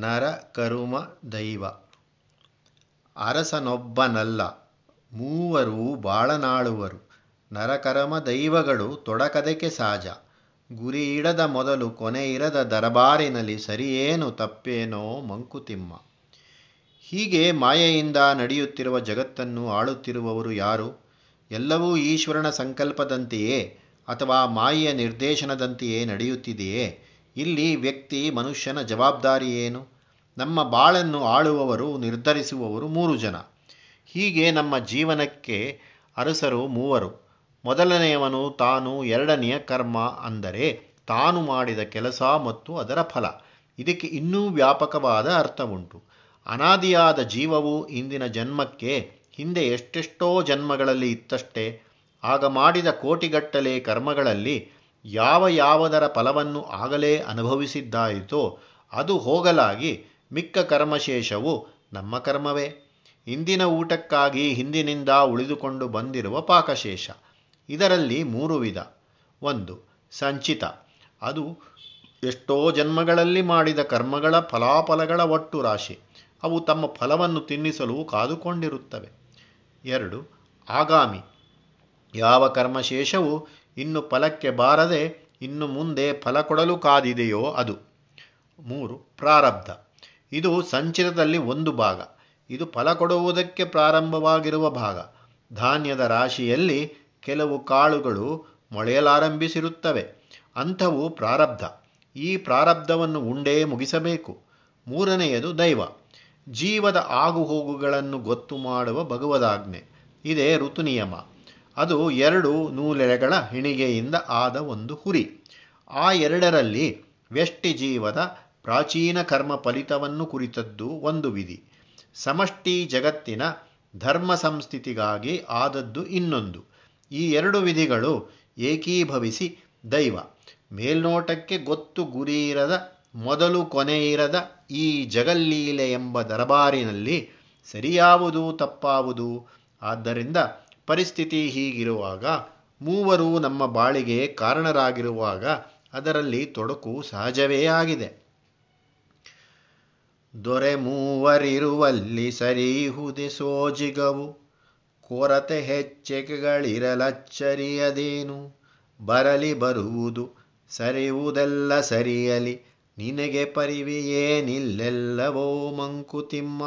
ನರ ಕರುಮ ದೈವ. ಅರಸನೊಬ್ಬನಲ್ಲ, ಮೂವರು ಬಾಳನಾಳುವರು. ನರಕರಮ ದೈವಗಳು ತೊಡಕದಕ್ಕೆ ಸಾಜ. ಗುರಿ ಇಡದ ಮೊದಲು ಕೊನೆ ಇರದ ದರಬಾರಿನಲ್ಲಿ ಸರಿಯೇನು ತಪ್ಪೇನೋ ಮಂಕುತಿಮ್ಮ. ಹೀಗೆ ಮಾಯೆಯಿಂದ ನಡೆಯುತ್ತಿರುವ ಜಗತ್ತನ್ನು ಆಳುತ್ತಿರುವವರು ಯಾರು? ಎಲ್ಲವೂ ಈಶ್ವರನ ಸಂಕಲ್ಪದಂತೆಯೇ ಅಥವಾ ಮಾಯೆಯ ನಿರ್ದೇಶನದಂತೆಯೇ ನಡೆಯುತ್ತಿದೆಯೇ? ಇಲ್ಲಿ ವ್ಯಕ್ತಿ ಮನುಷ್ಯನ ಜವಾಬ್ದಾರಿ ಏನು ನಮ್ಮ ಬಾಳನ್ನು ಆಳುವವರು, ನಿರ್ಧರಿಸುವವರು ಮೂರು ಜನ. ಹೀಗೆ ನಮ್ಮ ಜೀವನಕ್ಕೆ ಅರಸರು ಮೂವರು. ಮೊದಲನೆಯವನು ತಾನು ಎರಡನೆಯ ಕರ್ಮ ಅಂದರೆ ತಾನು ಮಾಡಿದ ಕೆಲಸ ಮತ್ತು ಅದರ ಫಲ. ಇದಕ್ಕೆ ಇನ್ನೂ ವ್ಯಾಪಕವಾದ ಅರ್ಥವುಂಟು. ಅನಾದಿಯಾದ ಜೀವವು ಇಂದಿನ ಜನ್ಮಕ್ಕೆ ಹಿಂದೆ ಎಷ್ಟೆಷ್ಟೋ ಜನ್ಮಗಳಲ್ಲಿ ಇತ್ತಷ್ಟೇ, ಆಗ ಮಾಡಿದ ಕೋಟಿಗಟ್ಟಲೆ ಕರ್ಮಗಳಲ್ಲಿ ಯಾವ ಯಾವದರ ಫಲವನ್ನು ಆಗಲೇ ಅನುಭವಿಸಿದ್ದಾಯಿತೋ ಅದು ಹೋಗಲಾಗಿ ಮಿಕ್ಕ ಕರ್ಮಶೇಷವು ನಮ್ಮ ಕರ್ಮವೇ. ಇಂದಿನ ಊಟಕ್ಕಾಗಿ ಹಿಂದಿನಿಂದ ಉಳಿದುಕೊಂಡು ಬಂದಿರುವ ಪಾಕಶೇಷ. ಇದರಲ್ಲಿ ಮೂರು ವಿಧ. ಒಂದು, ಸಂಚಿತ. ಅದು ಎಷ್ಟೋ ಜನ್ಮಗಳಲ್ಲಿ ಮಾಡಿದ ಕರ್ಮಗಳ ಫಲಾಫಲಗಳ ಒಟ್ಟು ರಾಶಿ. ಅವು ತಮ್ಮ ಫಲವನ್ನು ತಿನ್ನಿಸಲು ಕಾದುಕೊಂಡಿರುತ್ತವೆ. ಎರಡು, ಆಗಾಮಿ. ಯಾವ ಕರ್ಮಶೇಷವು ಇನ್ನು ಫಲಕ್ಕೆ ಬಾರದೆ ಇನ್ನು ಮುಂದೆ ಫಲ ಕೊಡಲು ಕಾದಿದೆಯೋ ಅದು. ಮೂರು, ಪ್ರಾರಬ್ಧ. ಇದು ಸಂಚಿತದಲ್ಲಿ ಒಂದು ಭಾಗ. ಇದು ಫಲ ಕೊಡುವುದಕ್ಕೆ ಪ್ರಾರಂಭವಾಗಿರುವ ಭಾಗ. ಧಾನ್ಯದ ರಾಶಿಯಲ್ಲಿ ಕೆಲವು ಕಾಳುಗಳು ಮೊಳೆಯಲಾರಂಭಿಸಿರುತ್ತವೆ. ಅಂಥವು ಪ್ರಾರಬ್ಧ. ಈ ಪ್ರಾರಬ್ಧವನ್ನು ಉಂಡೇ ಮುಗಿಸಬೇಕು. ಮೂರನೆಯದು ದೈವ. ಜೀವದ ಆಗುಹೋಗುಗಳನ್ನು ಗೊತ್ತು ಮಾಡುವ ಭಗವದಾಜ್ಞೆ. ಇದೇ ಋತು ನಿಯಮ ಅದು ಎರಡು ನೂಲೆಳೆಗಳ ಹಿಣಿಗೆಯಿಂದ ಆದ ಒಂದು ಹುರಿ. ಆ ಎರಡರಲ್ಲಿ ವ್ಯಷ್ಟಿ ಜೀವದ ಪ್ರಾಚೀನ ಕರ್ಮ ಫಲಿತವನ್ನು ಕುರಿತದ್ದು ಒಂದು ವಿಧಿ. ಸಮಷ್ಟಿ ಜಗತ್ತಿನ ಧರ್ಮ ಸಂಸ್ಥಿತಿಗಾಗಿ ಆದದ್ದು ಇನ್ನೊಂದು. ಈ ಎರಡು ವಿಧಿಗಳು ಏಕೀಭವಿಸಿ ದೈವ. ಮೇಲ್ನೋಟಕ್ಕೆ ಗೊತ್ತು ಗುರಿಯಿರದ ಮೊದಲು ಕೊನೆ ಇರದ ಈ ಜಗಲ್ಲೀಲೆ ಎಂಬ ದರಬಾರಿನಲ್ಲಿ ಸರಿಯಾವುದು ತಪ್ಪಾವುದು. ಆದ್ದರಿಂದ ಪರಿಸ್ಥಿತಿ ಹೀಗಿರುವಾಗ ಮೂವರು ನಮ್ಮ ಬಾಳಿಗೆ ಕಾರಣರಾಗಿರುವಾಗ ಅದರಲ್ಲಿ ತೊಡಕು ಸಹಜವೇ ಆಗಿದೆ. ದೊರೆ ಮೂವರಿರುವಲ್ಲಿ ಸರಿಹುದೆ ಸೋಜಿಗವು. ಕೊರತೆ ಹೆಚ್ಚೆಗಳಿರಲಚ್ಚರಿಯದೇನು ಬರಲಿ ಬರುವುದು ಸರಿಯುವುದೆಲ್ಲ ಸರಿಯಲಿ. ನಿನಗೆ ಪರಿವೆಯೇನಿಲ್ಲೆಲ್ಲವೋ ಮಂಕುತಿಮ್ಮ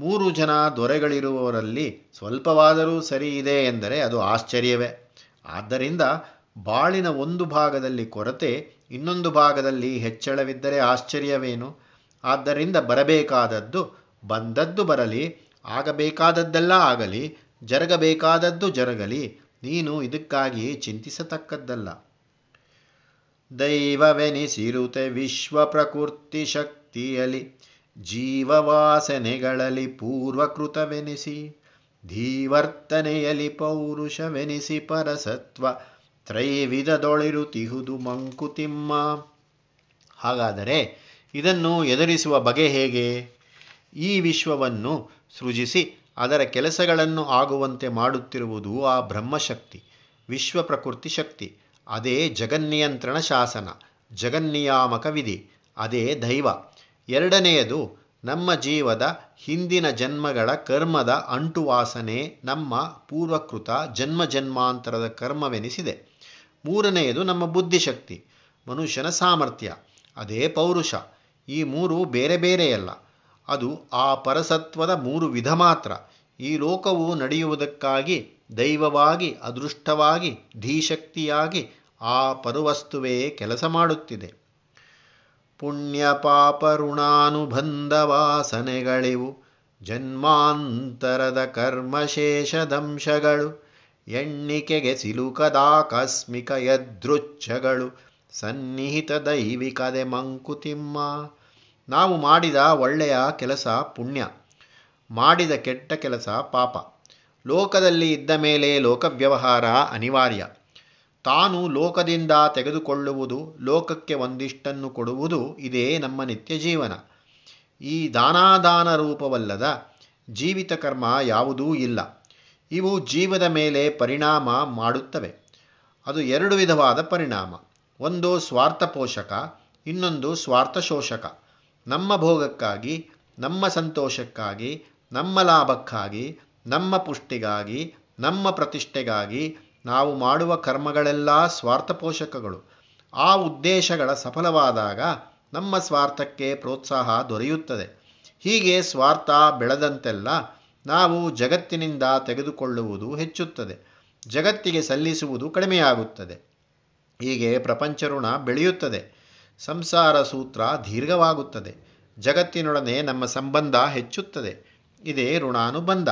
ಮೂರು ಜನ ದೊರೆಗಳಿರುವವರಲ್ಲಿ ಸ್ವಲ್ಪವಾದರೂ ಸರಿ ಇದೆ ಎಂದರೆ ಅದು ಆಶ್ಚರ್ಯವೇ. ಆದ್ದರಿಂದ ಬಾಳಿನ ಒಂದು ಭಾಗದಲ್ಲಿ ಕೊರತೆ, ಇನ್ನೊಂದು ಭಾಗದಲ್ಲಿ ಹೆಚ್ಚಳವಿದ್ದರೆ ಆಶ್ಚರ್ಯವೇನು? ಆದ್ದರಿಂದ ಬರಬೇಕಾದದ್ದು ಬಂದದ್ದು ಬರಲಿ, ಆಗಬೇಕಾದದ್ದೆಲ್ಲ ಆಗಲಿ, ಜರಗಬೇಕಾದದ್ದು ಜರಗಲಿ, ನೀನು ಇದಕ್ಕಾಗಿ ಚಿಂತಿಸತಕ್ಕದ್ದಲ್ಲ. ದೈವವೆನಿಸಿರುತೆ ವಿಶ್ವ ಪ್ರಕೃತಿ ಶಕ್ತಿಯಲಿ ಜೀವವಾಸನೆಗಳಲ್ಲಿ ಪೂರ್ವಕೃತವೆನಿಸಿ ಧೀವರ್ತನೆಯಲಿ ಪೌರುಷವೆನಿಸಿ ಪರಸತ್ವ, ತ್ರೈವಿಧದೊಳಿರುತಿಹುದು ಮಂಕುತಿಮ್ಮ. ಹಾಗಾದರೆ ಇದನ್ನು ಎದುರಿಸುವ ಬಗೆ ಹೇಗೆ? ಈ ವಿಶ್ವವನ್ನು ಸೃಜಿಸಿ ಅದರ ಕೆಲಸಗಳನ್ನು ಆಗುವಂತೆ ಮಾಡುತ್ತಿರುವುದು ಆ ಬ್ರಹ್ಮಶಕ್ತಿ ವಿಶ್ವ ಪ್ರಕೃತಿ ಶಕ್ತಿ, ಅದೇ ಜಗನ್ನಿಯಂತ್ರಣ ಶಾಸನ, ಜಗನ್ನಿಯಾಮಕ ವಿಧಿ, ಅದೇ ದೈವ. ಎರಡನೆಯದು ನಮ್ಮ ಜೀವದ ಹಿಂದಿನ ಜನ್ಮಗಳ ಕರ್ಮದ ಅಂಟುವಾಸನೆ ನಮ್ಮ ಪೂರ್ವಕೃತ ಜನ್ಮ ಜನ್ಮಾಂತರದ ಕರ್ಮವೆನಿಸಿದೆ. ಮೂರನೆಯದು ನಮ್ಮ ಬುದ್ಧಿಶಕ್ತಿ, ಮನುಷ್ಯನ ಸಾಮರ್ಥ್ಯ, ಅದೇ ಪೌರುಷ. ಈ ಮೂರು ಬೇರೆ ಬೇರೆಯಲ್ಲ. ಅದು ಆ ಪರಸತ್ವದ ಮೂರು ವಿಧ ಮಾತ್ರ. ಈ ಲೋಕವು ನಡೆಯುವುದಕ್ಕಾಗಿ ದೈವವಾಗಿ, ಅದೃಷ್ಟವಾಗಿ, ಧೀಶಕ್ತಿಯಾಗಿ ಆ ಪರುವಸ್ತುವೇ ಕೆಲಸ ಮಾಡುತ್ತಿದೆ. ಪುಣ್ಯ ಪಾಪ ಋಣಾನುಬಂಧ ವಾಸನೆಗಳಿವು ಜನ್ಮಾಂತರದ ಕರ್ಮಶೇಷದಂಶಗಳು. ಎಣ್ಣಿಕೆಗೆ ಸಿಲುಕದಾಕಸ್ಮಿಕ ಯದೃಚ್ಛಗಳು. ಸನ್ನಿಹಿತ ದೈವಿಕದೆ ಮಂಕುತಿಮ್ಮ. ನಾವು ಮಾಡಿದ ಒಳ್ಳೆಯ ಕೆಲಸ ಪುಣ್ಯ, ಮಾಡಿದ ಕೆಟ್ಟ ಕೆಲಸ ಪಾಪ. ಲೋಕದಲ್ಲಿ ಇದ್ದ ಮೇಲೆ ಲೋಕವ್ಯವಹಾರ ಅನಿವಾರ್ಯ. ತಾನು ಲೋಕದಿಂದ ತೆಗೆದುಕೊಳ್ಳುವುದು, ಲೋಕಕ್ಕೆ ಒಂದಿಷ್ಟನ್ನು ಕೊಡುವುದು ಇದೇ ನಮ್ಮ ನಿತ್ಯ ಜೀವನ. ಈ ದಾನಾದಾನ ರೂಪವಲ್ಲದ ಜೀವಿತ ಕರ್ಮ ಯಾವುದೂ ಇಲ್ಲ. ಇವು ಜೀವದ ಮೇಲೆ ಪರಿಣಾಮ ಮಾಡುತ್ತವೆ. ಅದು ಎರಡು ವಿಧವಾದ ಪರಿಣಾಮ. ಒಂದು ಸ್ವಾರ್ಥ ಪೋಷಕ, ಇನ್ನೊಂದು ಸ್ವಾರ್ಥ ಶೋಷಕ. ನಮ್ಮ ಭೋಗಕ್ಕಾಗಿ, ನಮ್ಮ ಸಂತೋಷಕ್ಕಾಗಿ, ನಮ್ಮ ಲಾಭಕ್ಕಾಗಿ, ನಮ್ಮ ಪುಷ್ಟಿಗಾಗಿ, ನಮ್ಮ ಪ್ರತಿಷ್ಠೆಗಾಗಿ ನಾವು ಮಾಡುವ ಕರ್ಮಗಳೆಲ್ಲ ಸ್ವಾರ್ಥ ಪೋಷಕಗಳು. ಆ ಉದ್ದೇಶಗಳ ಸಫಲವಾದಾಗ ನಮ್ಮ ಸ್ವಾರ್ಥಕ್ಕೆ ಪ್ರೋತ್ಸಾಹ ದೊರೆಯುತ್ತದೆ. ಹೀಗೆ ಸ್ವಾರ್ಥ ಬೆಳೆದಂತೆಲ್ಲ ನಾವು ಜಗತ್ತಿನಿಂದ ತೆಗೆದುಕೊಳ್ಳುವುದು ಹೆಚ್ಚುತ್ತದೆ. ಜಗತ್ತಿಗೆ ಸಲ್ಲಿಸುವುದು ಕಡಿಮೆಯಾಗುತ್ತದೆ. ಹೀಗೆ ಪ್ರಪಂಚ ಋಣ ಬೆಳೆಯುತ್ತದೆ. ಸಂಸಾರ ಸೂತ್ರ ದೀರ್ಘವಾಗುತ್ತದೆ. ಜಗತ್ತಿನೊಡನೆ ನಮ್ಮ ಸಂಬಂಧ ಹೆಚ್ಚುತ್ತದೆ. ಇದೇ ಋಣಾನುಬಂಧ.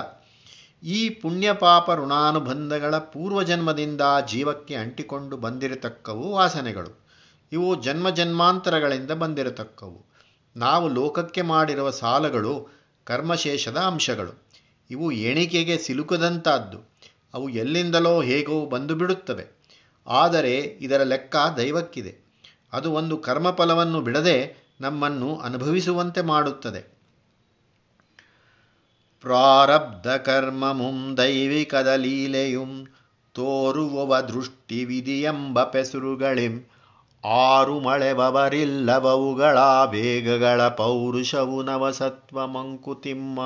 ಈ ಪುಣ್ಯಪಾಪ ಋಣಾನುಬಂಧಗಳ ಪೂರ್ವಜನ್ಮದಿಂದ ಜೀವಕ್ಕೆ ಅಂಟಿಕೊಂಡು ಬಂದಿರತಕ್ಕವು ವಾಸನೆಗಳು. ಇವು ಜನ್ಮ ಜನ್ಮಾಂತರಗಳಿಂದ ಬಂದಿರತಕ್ಕವು. ನಾವು ಲೋಕಕ್ಕೆ ಮಾಡಿರುವ ಸಾಲಗಳು ಕರ್ಮಶೇಷದ ಅಂಶಗಳು. ಇವು ಎಣಿಕೆಗೆ ಸಿಲುಕದಂತಾದ್ದು. ಅವು ಎಲ್ಲಿಂದಲೋ ಹೇಗೋ ಬಂದು ಬಿಡುತ್ತವೆ ಆದರೆ ಇದರ ಲೆಕ್ಕ ದೈವಕ್ಕಿದೆ. ಅದು ಒಂದು ಕರ್ಮಫಲವನ್ನು ಬಿಡದೆ ನಮ್ಮನ್ನು ಅನುಭವಿಸುವಂತೆ ಮಾಡುತ್ತದೆ. ಪ್ರಾರಬ್ಧ ಕರ್ಮಮುಂ ದೈವಿಕದ ಲೀಲೆಯುಂ ತೋರುವವ ದೃಷ್ಟಿ ವಿಧಿಯೆಂಬ ಪೆಸುರುಗಳಿಂ ಆರು ಮಳೆಬವರಿಲ್ಲವವುಗಳ ಬೇಗಗಳ ಪೌರುಷವು ನವಸತ್ವ ಮಂಕುತಿಮ್ಮ.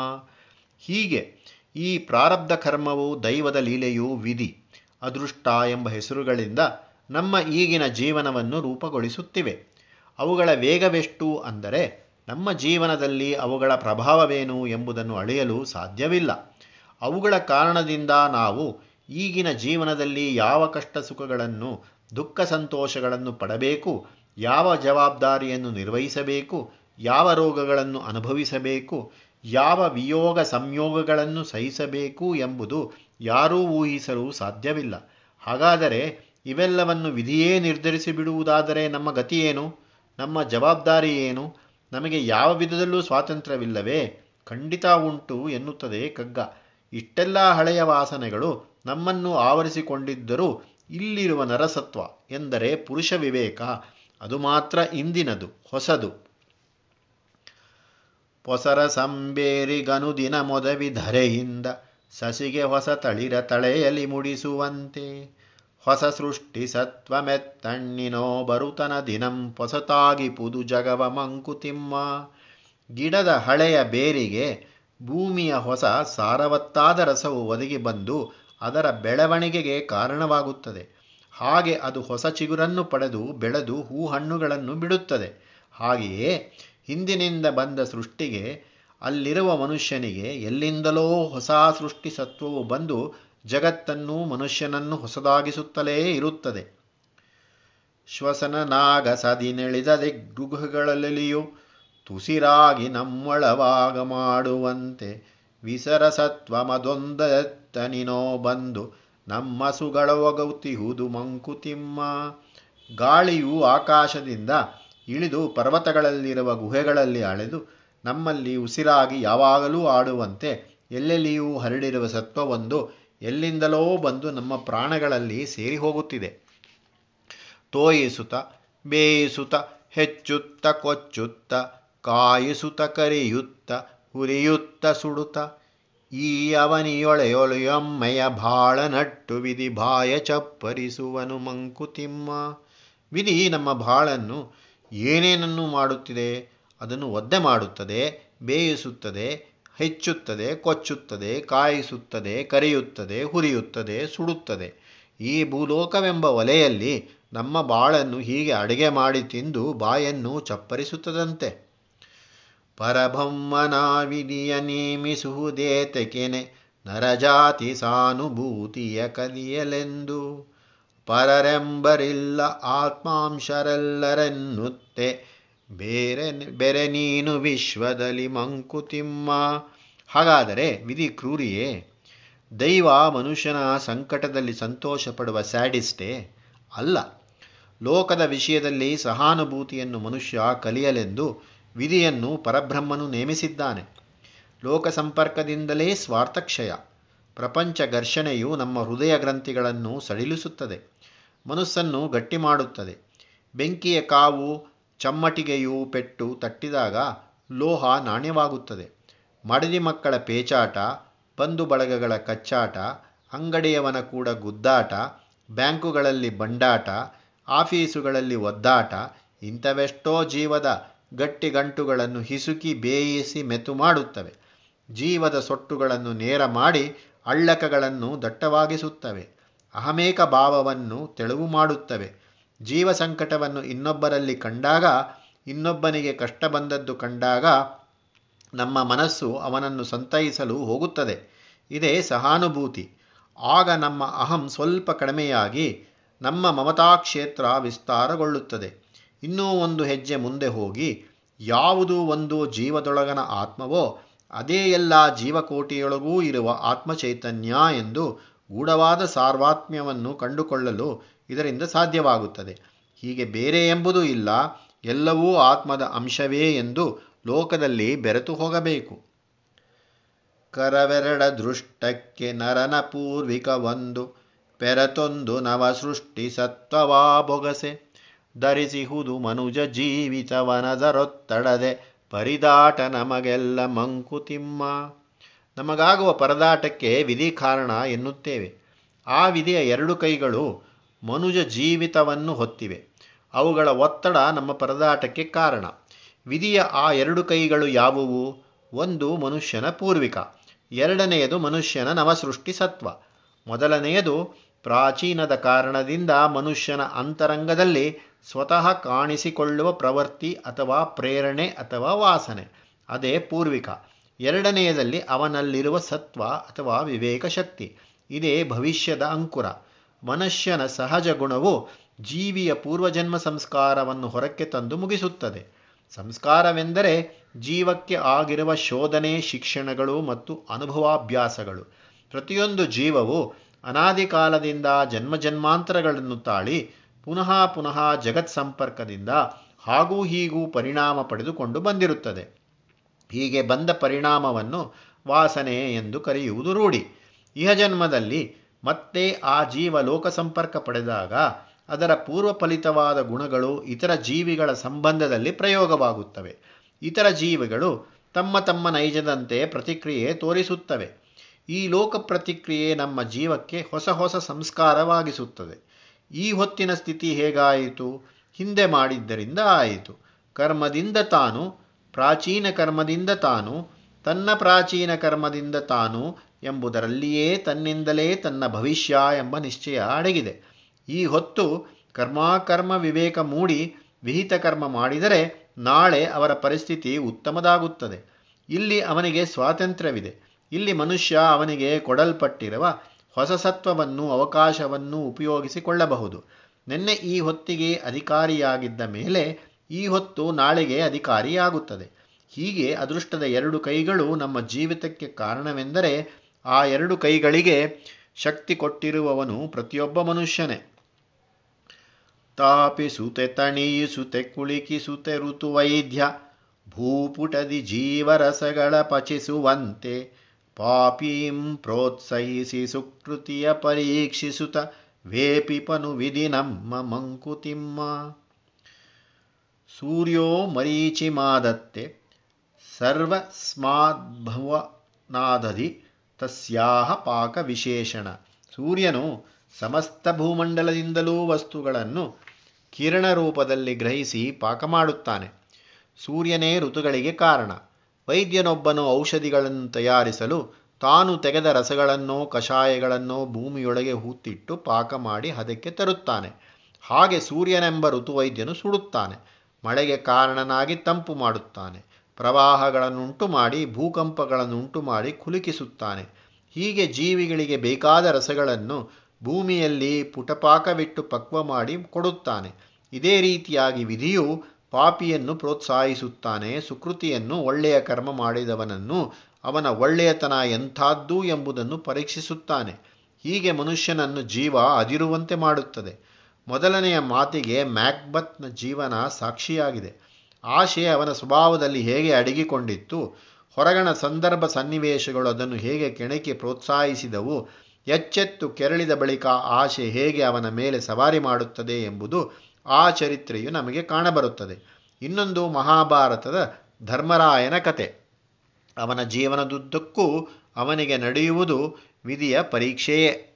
ಹೀಗೆ ಈ ಪ್ರಾರಬ್ಧ ಕರ್ಮವು ದೈವದ ಲೀಲೆಯು ವಿಧಿ. ಅದೃಷ್ಟ ಎಂಬ ಹೆಸರುಗಳಿಂದ ನಮ್ಮ ಈಗಿನ ಜೀವನವನ್ನು ರೂಪುಗೊಳಿಸುತ್ತಿವೆ. ಅವುಗಳ ವೇಗವೆಷ್ಟು ಅಂದರೆ ನಮ್ಮ ಜೀವನದಲ್ಲಿ ಅವುಗಳ ಪ್ರಭಾವವೇನು ಎಂಬುದನ್ನು ಅಳೆಯಲು ಸಾಧ್ಯವಿಲ್ಲ. ಅವುಗಳ ಕಾರಣದಿಂದ ನಾವು ಈಗಿನ ಜೀವನದಲ್ಲಿ ಯಾವ ಕಷ್ಟ ಸುಖಗಳನ್ನು ದುಃಖ ಸಂತೋಷಗಳನ್ನು ಪಡಬೇಕು, ಯಾವ ಜವಾಬ್ದಾರಿಯನ್ನು ನಿರ್ವಹಿಸಬೇಕು, ಯಾವ ರೋಗಗಳನ್ನು ಅನುಭವಿಸಬೇಕು, ಯಾವ ವಿಯೋಗ ಸಂಯೋಗಗಳನ್ನು ಸಹಿಸಬೇಕು ಎಂಬುದು ಯಾರೂ ಊಹಿಸಲು ಸಾಧ್ಯವಿಲ್ಲ. ಹಾಗಾದರೆ ಇವೆಲ್ಲವನ್ನು ವಿಧಿಯೇ ನಿರ್ಧರಿಸಿ ಬಿಡುವುದಾದರೆ ನಮ್ಮ ಗತಿಯೇನು ನಮ್ಮ ಜವಾಬ್ದಾರಿ ಏನು? ನಮಗೆ ಯಾವ ವಿಧದಲ್ಲೂ ಸ್ವಾತಂತ್ರ್ಯವಿಲ್ಲವೇ? ಖಂಡಿತ ಉಂಟು ಎನ್ನುತ್ತದೆ ಕಗ್ಗ ಇಷ್ಟೆಲ್ಲ ಹಳೆಯ ವಾಸನೆಗಳು ನಮ್ಮನ್ನು ಆವರಿಸಿಕೊಂಡಿದ್ದರೂ ಇಲ್ಲಿರುವ ನರಸತ್ವ ಎಂದರೆ ಪುರುಷ ವಿವೇಕ. ಅದು ಮಾತ್ರ ಇಂದಿನದು, ಹೊಸದು. ಪೊಸರ ಸಂಬೇರಿಗನುದಿನ ಮೊದವಿಧರೆಯಿಂದ ಸಸಿಗೆ ಹೊಸ ತಳಿರ ತಳೆಯಲಿ ಮುಡಿಸುವಂತೆ, ಹೊಸ ಸೃಷ್ಟಿ ಸತ್ವಮೆತ್ತಣ್ಣಿನೋ ಬರುತನ ದಿನಂ ಹೊಸತಾಗಿ ಪುದು ಜಗವ ಮಂಕುತಿಮ್ಮ ಗಿಡದ ಹಳೆಯ ಬೇರಿಗೆ ಭೂಮಿಯ ಹೊಸ ಸಾರವತ್ತಾದ ರಸವು ಒದಗಿ ಬಂದು ಅದರ ಬೆಳವಣಿಗೆಗೆ ಕಾರಣವಾಗುತ್ತದೆ. ಹಾಗೆ ಅದು ಹೊಸ ಚಿಗುರನ್ನು ಪಡೆದು ಬೆಳೆದು ಹೂ ಹಣ್ಣುಗಳನ್ನು ಬಿಡುತ್ತದೆ. ಹಾಗೆಯೇ ಹಿಂದಿನಿಂದ ಬಂದ ಸೃಷ್ಟಿಗೆ ಅಲ್ಲಿರುವ ಮನುಷ್ಯನಿಗೆ ಎಲ್ಲಿಂದಲೋ ಹೊಸ ಸೃಷ್ಟಿ ಸತ್ವವು ಬಂದು ಜಗತ್ತನ್ನು ಮನುಷ್ಯನನ್ನು ಹೊಸದಾಗಿಸುತ್ತಲೇ ಇರುತ್ತದೆ. ಶ್ವಸನ ನಾಗ ಸದಿನೆಳಿದ ದಿಗ್ಗುಹಗಳಲ್ಲಿಯೂ ತುಸಿರಾಗಿ ನಮ್ಮೊಳವಾಗ ಮಾಡುವಂತೆ ವಿಸರಸತ್ವ ಮದೊಂದತ್ತನಿನೋ ಬಂದು ನಮ್ಮ ಸುಗಳೊಗೌತಿಹುದು ಮಂಕುತಿಮ್ಮ. ಗಾಳಿಯು ಆಕಾಶದಿಂದ ಇಳಿದು ಪರ್ವತಗಳಲ್ಲಿರುವ ಗುಹೆಗಳಲ್ಲಿ ಅಳೆದು ನಮ್ಮಲ್ಲಿ ಉಸಿರಾಗಿ ಯಾವಾಗಲೂ ಆಡುವಂತೆ ಎಲ್ಲೆಲ್ಲಿಯೂ ಹರಡಿರುವ ಸತ್ವವೊಂದು ಎಲ್ಲಿಂದಲೋ ಬಂದು ನಮ್ಮ ಪ್ರಾಣಗಳಲ್ಲಿ ಸೇರಿ ಹೋಗುತ್ತಿದೆ. ತೋಯಿಸುತ್ತ, ಬೇಯಿಸುತ್ತ, ಹೆಚ್ಚುತ್ತ, ಕೊಚ್ಚುತ್ತ, ಕಾಯಿಸುತ್ತ, ಕರೆಯುತ್ತ ಹುರಿಯುತ್ತ ಸುಡುತ್ತ. ಈ ಅವನಿಯೊಳೆಯೊಳೆಯೊಮ್ಮೆಯ ಬಾಳ ನಟ್ಟು ವಿಧಿ ಬಾಯ ಚಪ್ಪರಿಸುವನು ಮಂಕುತಿಮ್ಮ. ವಿಧಿ ನಮ್ಮ ಬಾಳನ್ನು ಏನೇನನ್ನು ಮಾಡುತ್ತಿದೆ? ಅದನ್ನು ಒದ್ದೆ ಮಾಡುತ್ತದೆ, ಬೇಯಿಸುತ್ತದೆ, ಹೆಚ್ಚುತ್ತದೆ, ಕೊಚ್ಚುತ್ತದೆ, ಕಾಯಿಸುತ್ತದೆ, ಕರೆಯುತ್ತದೆ, ಹುರಿಯುತ್ತದೆ, ಸುಡುತ್ತದೆ. ಈ ಭೂಲೋಕವೆಂಬ ಒಲೆಯಲ್ಲಿ ನಮ್ಮ ಬಾಳನ್ನು ಹೀಗೆ ಅಡುಗೆ ಮಾಡಿ ತಿಂದು ಬಾಯನ್ನು ಚಪ್ಪರಿಸುತ್ತದಂತೆ. ಪರಬ್ರಹ್ಮನ ವಿಧಿಯ ನೇಮಿಸುವುದೇತಕೆನೆ ನರಜಾತಿ ಸಾನುಭೂತಿಯ ಕಲಿಯಲೆಂದು ಪರರೆಂಬರಿಲ್ಲ ಆತ್ಮಾಂಶರೆಲ್ಲರೆನ್ನುತ್ತೆ ಬೇರೆ ಬೇರೆ ನೀನು ವಿಶ್ವದಲ್ಲಿ ಮಂಕುತಿಮ್ಮ. ಹಾಗಾದರೆ ವಿಧಿ ಕ್ರೂರಿಯೇ? ದೈವ ಮನುಷ್ಯನ ಸಂಕಟದಲ್ಲಿ ಸಂತೋಷ ಪಡುವ ಸ್ಯಾಡಿಸ್ಟೇ? ಅಲ್ಲ. ಲೋಕದ ವಿಷಯದಲ್ಲಿ ಸಹಾನುಭೂತಿಯನ್ನು ಮನುಷ್ಯ ಕಲಿಯಲೆಂದು ವಿಧಿಯನ್ನು ಪರಬ್ರಹ್ಮನು ನೇಮಿಸಿದ್ದಾನೆ. ಲೋಕ ಸಂಪರ್ಕದಿಂದಲೇ ಸ್ವಾರ್ಥಕ್ಷಯ. ಪ್ರಪಂಚ ಘರ್ಷಣೆಯು ನಮ್ಮ ಹೃದಯ ಗ್ರಂಥಿಗಳನ್ನು ಸಡಿಲಿಸುತ್ತದೆ. ಮನಸ್ಸನ್ನು ಗಟ್ಟಿ ಮಾಡುತ್ತದೆ ಬೆಂಕಿಯ ಕಾವು ಚಮ್ಮಟಿಗೆಯು ಪೆಟ್ಟು ತಟ್ಟಿದಾಗ ಲೋಹ ನಾಣ್ಯವಾಗುತ್ತದೆ. ಮಡದಿ ಮಕ್ಕಳ ಪೇಚಾಟ, ಬಂಧು ಬಳಗಗಳ ಕಚ್ಚಾಟ, ಅಂಗಡಿಯವನ ಕೂಡ ಗುದ್ದಾಟ, ಬ್ಯಾಂಕುಗಳಲ್ಲಿ ಬಂಡಾಟ, ಆಫೀಸುಗಳಲ್ಲಿ ಒದ್ದಾಟ, ಇಂಥವೆಷ್ಟೋ ಜೀವದ ಗಟ್ಟಿಗಂಟುಗಳನ್ನು ಹಿಸುಕಿ ಬೇಯಿಸಿ ಮೆತು ಮಾಡುತ್ತವೆ. ಜೀವದ ಸೊಟ್ಟುಗಳನ್ನು ನೇರ ಮಾಡಿ ಅಳ್ಳಕಗಳನ್ನು ದಟ್ಟವಾಗಿಸುತ್ತವೆ. ಅಹಮೇಕ ಭಾವವನ್ನು ತೆಳುವು ಮಾಡುತ್ತವೆ. ಜೀವ ಸಂಕಟವನ್ನು ಇನ್ನೊಬ್ಬರಲ್ಲಿ ಕಂಡಾಗ, ಇನ್ನೊಬ್ಬನಿಗೆ ಕಷ್ಟ ಬಂದದ್ದು ಕಂಡಾಗ ನಮ್ಮ ಮನಸ್ಸು ಅವನನ್ನು ಸಂತೈಸಲು ಹೋಗುತ್ತದೆ. ಇದೇ ಸಹಾನುಭೂತಿ. ಆಗ ನಮ್ಮ ಅಹಂ ಸ್ವಲ್ಪ ಕಡಿಮೆಯಾಗಿ ನಮ್ಮ ಮಮತಾಕ್ಷೇತ್ರ ವಿಸ್ತಾರಗೊಳ್ಳುತ್ತದೆ. ಇನ್ನೂ ಒಂದು ಹೆಜ್ಜೆ ಮುಂದೆ ಹೋಗಿ, ಯಾವುದು ಒಂದು ಜೀವದೊಳಗನ ಆತ್ಮವೋ, ಅದೇ ಎಲ್ಲ ಜೀವಕೋಟಿಯೊಳಗೂ ಇರುವ ಆತ್ಮಚೈತನ್ಯ ಎಂದು ಗೂಢವಾದ ಸಾರ್ವಾತ್ಮ್ಯವನ್ನು ಕಂಡುಕೊಳ್ಳಲು ಇದರಿಂದ ಸಾಧ್ಯವಾಗುತ್ತದೆ. ಹೀಗೆ ಬೇರೆ ಎಂಬುದೂ ಇಲ್ಲ, ಎಲ್ಲವೂ ಆತ್ಮದ ಅಂಶವೇ ಎಂದು ಲೋಕದಲ್ಲಿ ಬೆರೆತು ಹೋಗಬೇಕು. ಕರವೆರಡ ದೃಷ್ಟಕ್ಕೆ ನರನ ಪೂರ್ವಿಕ ಒಂದು, ಪೆರತೊಂದು ನವ ಸೃಷ್ಟಿ ಸತ್ವವಾ ಬೊಗಸೆ. ಧರಿಸಿಹುದು ಮನುಜ ಜೀವಿತವನದರೊತ್ತಡದೆ ಪರಿದಾಟ ನಮಗೆಲ್ಲ ಮಂಕುತಿಮ್ಮ. ನಮಗಾಗುವ ಪರದಾಟಕ್ಕೆ ವಿಧಿ ಕಾರಣ ಎನ್ನುತ್ತೇವೆ. ಆ ವಿಧಿಯ ಎರಡು ಕೈಗಳು ಮನುಜ ಜೀವಿತವನ್ನು ಹೊತ್ತಿವೆ. ಅವುಗಳ ಒತ್ತಡ ನಮ್ಮ ಪರದಾಟಕ್ಕೆ ಕಾರಣ. ವಿಧಿಯ ಆ ಎರಡು ಕೈಗಳು ಯಾವುವು? ಒಂದು ಮನುಷ್ಯನ ಪೂರ್ವಿಕ, ಎರಡನೆಯದು ಮನುಷ್ಯನ ನವಸೃಷ್ಟಿ ಸತ್ವ. ಮೊದಲನೆಯದು ಪ್ರಾಚೀನದ ಕಾರಣದಿಂದ ಮನುಷ್ಯನ ಅಂತರಂಗದಲ್ಲಿ ಸ್ವತಃ ಕಾಣಿಸಿಕೊಳ್ಳುವ ಪ್ರವೃತ್ತಿ ಅಥವಾ ಪ್ರೇರಣೆ ಅಥವಾ ವಾಸನೆ, ಅದೇ ಪೂರ್ವಿಕ. ಎರಡನೆಯದಲ್ಲಿ ಅವನಲ್ಲಿರುವ ಸತ್ವ ಅಥವಾ ವಿವೇಕ ಶಕ್ತಿ ಇದೇ ಭವಿಷ್ಯದ ಅಂಕುರ. ಮನುಷ್ಯನ ಸಹಜ ಗುಣವು ಜೀವಿಯ ಪೂರ್ವಜನ್ಮ ಸಂಸ್ಕಾರವನ್ನು ಹೊರಕ್ಕೆ ತಂದು ಮುಗಿಸುತ್ತದೆ. ಸಂಸ್ಕಾರವೆಂದರೆ ಜೀವಕ್ಕೆ ಆಗಿರುವ ಶೋಧನೆ, ಶಿಕ್ಷಣಗಳು ಮತ್ತು ಅನುಭವಾಭ್ಯಾಸಗಳು. ಪ್ರತಿಯೊಂದು ಜೀವವು ಅನಾದಿ ಕಾಲದಿಂದ ಜನ್ಮ ಜನ್ಮಾಂತರಗಳನ್ನು ತಾಳಿ ಪುನಃ ಪುನಃ ಜಗತ್ ಸಂಪರ್ಕದಿಂದ ಹಾಗೂ ಹೀಗೂ ಪರಿಣಾಮ ಪಡೆದುಕೊಂಡು ಬಂದಿರುತ್ತದೆ. ಹೀಗೆ ಬಂದ ಪರಿಣಾಮವನ್ನು ವಾಸನೆ ಎಂದು ಕರೆಯುವುದು ರೂಢಿ. ಇಹಜನ್ಮದಲ್ಲಿ ಮತ್ತೆ ಆ ಜೀವ ಲೋಕ ಸಂಪರ್ಕ ಪಡೆದಾಗ ಅದರ ಪೂರ್ವ ಫಲಿತವಾದ ಗುಣಗಳು ಇತರ ಜೀವಿಗಳ ಸಂಬಂಧದಲ್ಲಿ ಪ್ರಯೋಗವಾಗುತ್ತವೆ. ಇತರ ಜೀವಿಗಳು ತಮ್ಮ ತಮ್ಮ ನೈಜದಂತೆ ಪ್ರತಿಕ್ರಿಯೆ ತೋರಿಸುತ್ತವೆ. ಈ ಲೋಕ ಪ್ರತಿಕ್ರಿಯೆ ನಮ್ಮ ಜೀವಕ್ಕೆ ಹೊಸ ಹೊಸ ಸಂಸ್ಕಾರವಾಗಿಸುತ್ತದೆ. ಈ ಹೊತ್ತಿನ ಸ್ಥಿತಿ ಹೇಗಾಯಿತು? ಹಿಂದೆ ಮಾಡಿದ್ದರಿಂದ ಆಯಿತು. ಕರ್ಮದಿಂದ ತಾನು, ಪ್ರಾಚೀನ ಕರ್ಮದಿಂದ ತಾನು, ತನ್ನ ಪ್ರಾಚೀನ ಕರ್ಮದಿಂದ ತಾನು ಎಂಬುದರಲ್ಲಿಯೇ ತನ್ನಿಂದಲೇ ತನ್ನ ಭವಿಷ್ಯ ಎಂಬ ನಿಶ್ಚಯ ಅಡಗಿದೆ. ಈ ಹೊತ್ತು ಕರ್ಮಾಕರ್ಮ ವಿವೇಕ ಮೂಡಿ ವಿಹಿತ ಕರ್ಮ ಮಾಡಿದರೆ ನಾಳೆ ಅವರ ಪರಿಸ್ಥಿತಿ ಉತ್ತಮದಾಗುತ್ತದೆ. ಇಲ್ಲಿ ಅವನಿಗೆ ಸ್ವಾತಂತ್ರ್ಯವಿದೆ. ಇಲ್ಲಿ ಮನುಷ್ಯ ಅವನಿಗೆ ಕೊಡಲ್ಪಟ್ಟಿರುವ ಹೊಸ ಸತ್ವವನ್ನು, ಅವಕಾಶವನ್ನು ಉಪಯೋಗಿಸಿಕೊಳ್ಳಬಹುದು. ನಿನ್ನೆ ಈ ಹೊತ್ತಿಗೆ ಅಧಿಕಾರಿಯಾಗಿದ್ದ ಮೇಲೆ ಈ ಹೊತ್ತು ನಾಳೆಗೆ ಅಧಿಕಾರಿಯಾಗುತ್ತದೆ. ಹೀಗೆ ಅದೃಷ್ಟದ ಎರಡು ಕೈಗಳು ನಮ್ಮ ಜೀವಿತಕ್ಕೆ ಕಾರಣವೆಂದರೆ ಆ ಎರಡು ಕೈಗಳಿಗೆ ಶಕ್ತಿ ಕೊಟ್ಟಿರುವವನು ಪ್ರತಿಯೊಬ್ಬ ಮನುಷ್ಯನೇ. ತಾಪಿಸುತೆ ತಣಿಯಿಸುತೆ ಕುಳಿಕಿಸುತೆ ಋತುವೈದ್ಯ ಭೂಪುಟದಿ ಜೀವರಸಗಳ ಪಚಿಸುವಂತೆ ಪಾಪೀಂ ಪ್ರೋತ್ಸಹಿಸಿ ಸುಕೃತಿಯ ಪರೀಕ್ಷಿಸುತ ವೇಪಿಪನು ವಿಧಿ ನಮ್ಮ ಮಂಕುತಿಮ್ಮ. ಸೂರ್ಯೋ ಮರೀಚಿಮಾದತ್ತೆ, ಸರ್ವಸ್ಮಾದ್ಭವನಾದಧಿ ತಸ್ಯಾಹ ಪಾಕ ವಿಶೇಷಣ ಸೂರ್ಯನು ಸಮಸ್ತ ಭೂಮಂಡಲದಿಂದಲೂ ವಸ್ತುಗಳನ್ನು ಕಿರಣ ರೂಪದಲ್ಲಿ ಗ್ರಹಿಸಿ ಪಾಕ ಮಾಡುತ್ತಾನೆ. ಸೂರ್ಯನೇ ಋತುಗಳಿಗೆ ಕಾರಣ. ವೈದ್ಯನೊಬ್ಬನು ಔಷಧಿಗಳನ್ನು ತಯಾರಿಸಲು ತಾನು ತೆಗೆದ ರಸಗಳನ್ನೋ ಕಷಾಯಗಳನ್ನೋ ಭೂಮಿಯೊಳಗೆ ಹೂತಿಟ್ಟು ಪಾಕ ಮಾಡಿ ಅದಕ್ಕೆ ತರುತ್ತಾನೆ. ಹಾಗೆ ಸೂರ್ಯನೆಂಬ ಋತುವೈದ್ಯನು ಸುಡುತ್ತಾನೆ. ಮಳೆಗೆ ಕಾರಣನಾಗಿ ತಂಪು ಮಾಡುತ್ತಾನೆ. ಪ್ರವಾಹಗಳನ್ನುಂಟು ಮಾಡಿ ಭೂಕಂಪಗಳನ್ನುಂಟು ಮಾಡಿ ಕುಲುಕಿಸುತ್ತಾನೆ. ಹೀಗೆ ಜೀವಿಗಳಿಗೆ ಬೇಕಾದ ರಸಗಳನ್ನು ಭೂಮಿಯಲ್ಲಿ ಪುಟಪಾಕವಿಟ್ಟು ಪಕ್ವ ಮಾಡಿ ಕೊಡುತ್ತಾನೆ. ಇದೇ ರೀತಿಯಾಗಿ ವಿಧಿಯು ಪಾಪಿಯನ್ನು ಪ್ರೋತ್ಸಾಹಿಸುತ್ತಾನೆ. ಸುಕೃತಿಯನ್ನು ಒಳ್ಳೆಯ ಕರ್ಮ ಮಾಡಿದವನನ್ನು ಅವನ ಒಳ್ಳೆಯತನ ಎಂಥದ್ದು ಎಂಬುದನ್ನು ಪರೀಕ್ಷಿಸುತ್ತಾನೆ. ಹೀಗೆ ಮನುಷ್ಯನನ್ನು ಜೀವ ಅದಿರುವಂತೆ ಮಾಡುತ್ತದೆ. ಮೊದಲನೆಯ ಮಾತಿಗೆ ಮ್ಯಾಕ್ಬತ್ನ ಜೀವನ ಸಾಕ್ಷಿಯಾಗಿದೆ. ಆಶೆ ಅವನ ಸ್ವಭಾವದಲ್ಲಿ ಹೇಗೆ ಅಡಗಿಕೊಂಡಿತ್ತು ಹೊರಗಣ ಸಂದರ್ಭ ಸನ್ನಿವೇಶಗಳು ಅದನ್ನು ಹೇಗೆ ಕೆಣಕಿ ಪ್ರೋತ್ಸಾಹಿಸಿದವು, ಎಚ್ಚೆತ್ತು ಕೆರಳಿದ ಬಳಿಕ ಆಶೆ ಹೇಗೆ ಅವನ ಮೇಲೆ ಸವಾರಿ ಮಾಡುತ್ತದೆ ಎಂಬುದು ಆ ಚರಿತ್ರೆಯು ನಮಗೆ ಕಾಣಬರುತ್ತದೆ. ಇನ್ನೊಂದು ಮಹಾಭಾರತದ ಧರ್ಮರಾಯನ ಕತೆ. ಅವನ ಜೀವನದುದ್ದಕ್ಕೂ ಅವನಿಗೆ ನಡೆಯುವುದು ವಿಧಿಯ ಪರೀಕ್ಷೆಯೇ.